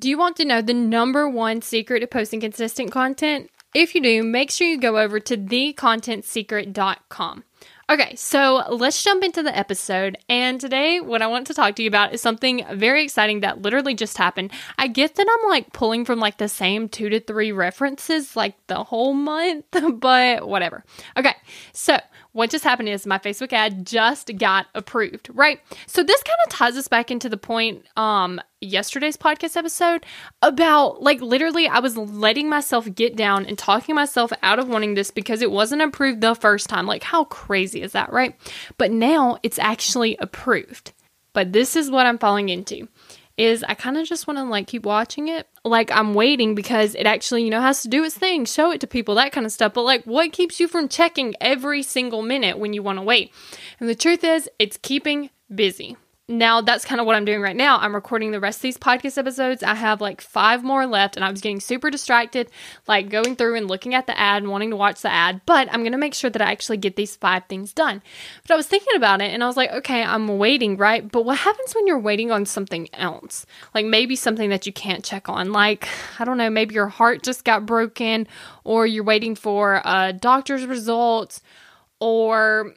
Do you want to know the number one secret to posting consistent content? If you do, make sure you go over to thecontentsecret.com. Okay, so let's jump into the episode. And today, what I want to talk to you about is something very exciting that literally just happened. I get that I'm like pulling from like the same two to three references like the whole month, but whatever. Okay, so what just happened is my Facebook ad just got approved, right? So this kind of ties us back into the point um yesterday's podcast episode about like literally I was letting myself get down and talking myself out of wanting this because it wasn't approved the first time. Like how crazy is that, right? But now it's actually approved. But this is what I'm falling into is I kind of just want to like keep watching it. Like I'm waiting because it actually, you know, has to do its thing, show it to people, that kind of stuff. But like what keeps you from checking every single minute when you want to wait? And the truth is, it's keeping busy now that's kind of what I'm doing right now. I'm recording the rest of these podcast episodes. I have like five more left, and I was getting super distracted, like going through and looking at the ad and wanting to watch the ad. But I'm going to make sure that I actually get these five things done. But I was thinking about it and I was like, okay, I'm waiting, right? But what happens when you're waiting on something else? Like maybe something that you can't check on. Like, I don't know, maybe your heart just got broken, or you're waiting for a doctor's results, or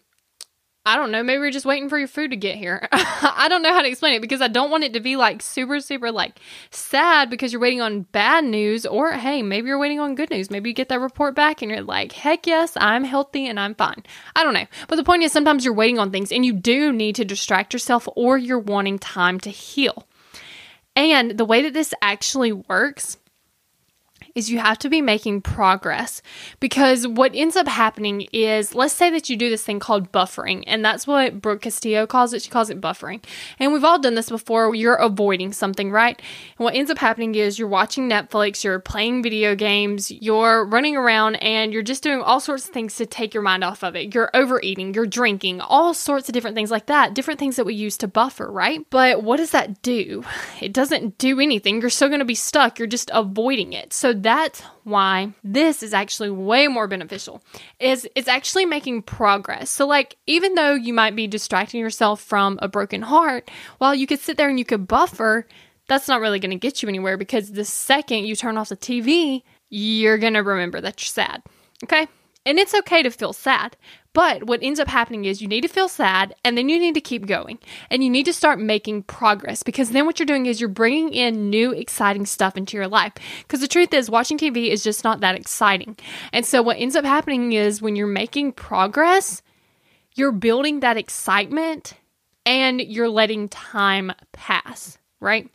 I don't know, maybe you're just waiting for your food to get here. I don't know how to explain it because I don't want it to be like super, super like sad because you're waiting on bad news, or hey, maybe you're waiting on good news. Maybe you get that report back and you're like, heck yes, I'm healthy and I'm fine. I don't know. But the point is, sometimes you're waiting on things and you do need to distract yourself or you're wanting time to heal. And the way that this actually works is you have to be making progress because what ends up happening is let's say that you do this thing called buffering and that's what Brooke Castillo calls it. She calls it buffering. And we've all done this before. You're avoiding something right? And what ends up happening is you're watching Netflix you're playing video games you're running around and you're just doing all sorts of things to take your mind off of it. You're overeating you're drinking all sorts of different things like that different things that we use to buffer right? But what does that do? It doesn't do anything. You're still going to be stuck. You're just avoiding it. So that's why this is actually way more beneficial. Is it's actually making progress. So like even though you might be distracting yourself from a broken heart, while you could sit there and you could buffer, that's not really going to get you anywhere because the second you turn off the TV, you're going to remember that you're sad. Okay? And it's okay to feel sad. But what ends up happening is you need to feel sad and then you need to keep going and you need to start making progress because then what you're doing is you're bringing in new exciting stuff into your life. Because the truth is, watching TV is just not that exciting. And so what ends up happening is when you're making progress, you're building that excitement and you're letting time pass, right?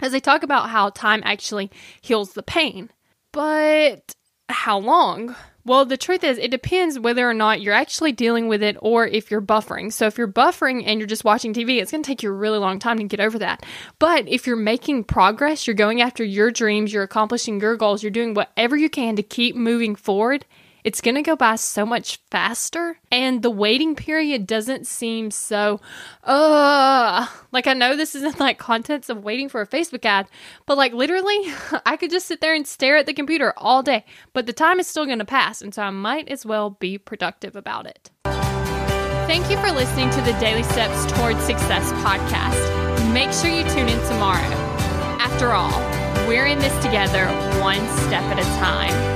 As they talk about how time actually heals the pain. But how long? Well, the truth is, it depends whether or not you're actually dealing with it or if you're buffering. So, if you're buffering and you're just watching TV, it's going to take you a really long time to get over that. But if you're making progress, you're going after your dreams, you're accomplishing your goals, you're doing whatever you can to keep moving forward, it's going to go by so much faster and the waiting period doesn't seem so uh like I know this isn't like contents of waiting for a Facebook ad, but like literally I could just sit there and stare at the computer all day, but the time is still going to pass and so I might as well be productive about it. Thank you for listening to the Daily Steps Towards Success podcast. Make sure you tune in tomorrow. After all, we're in this together one step at a time.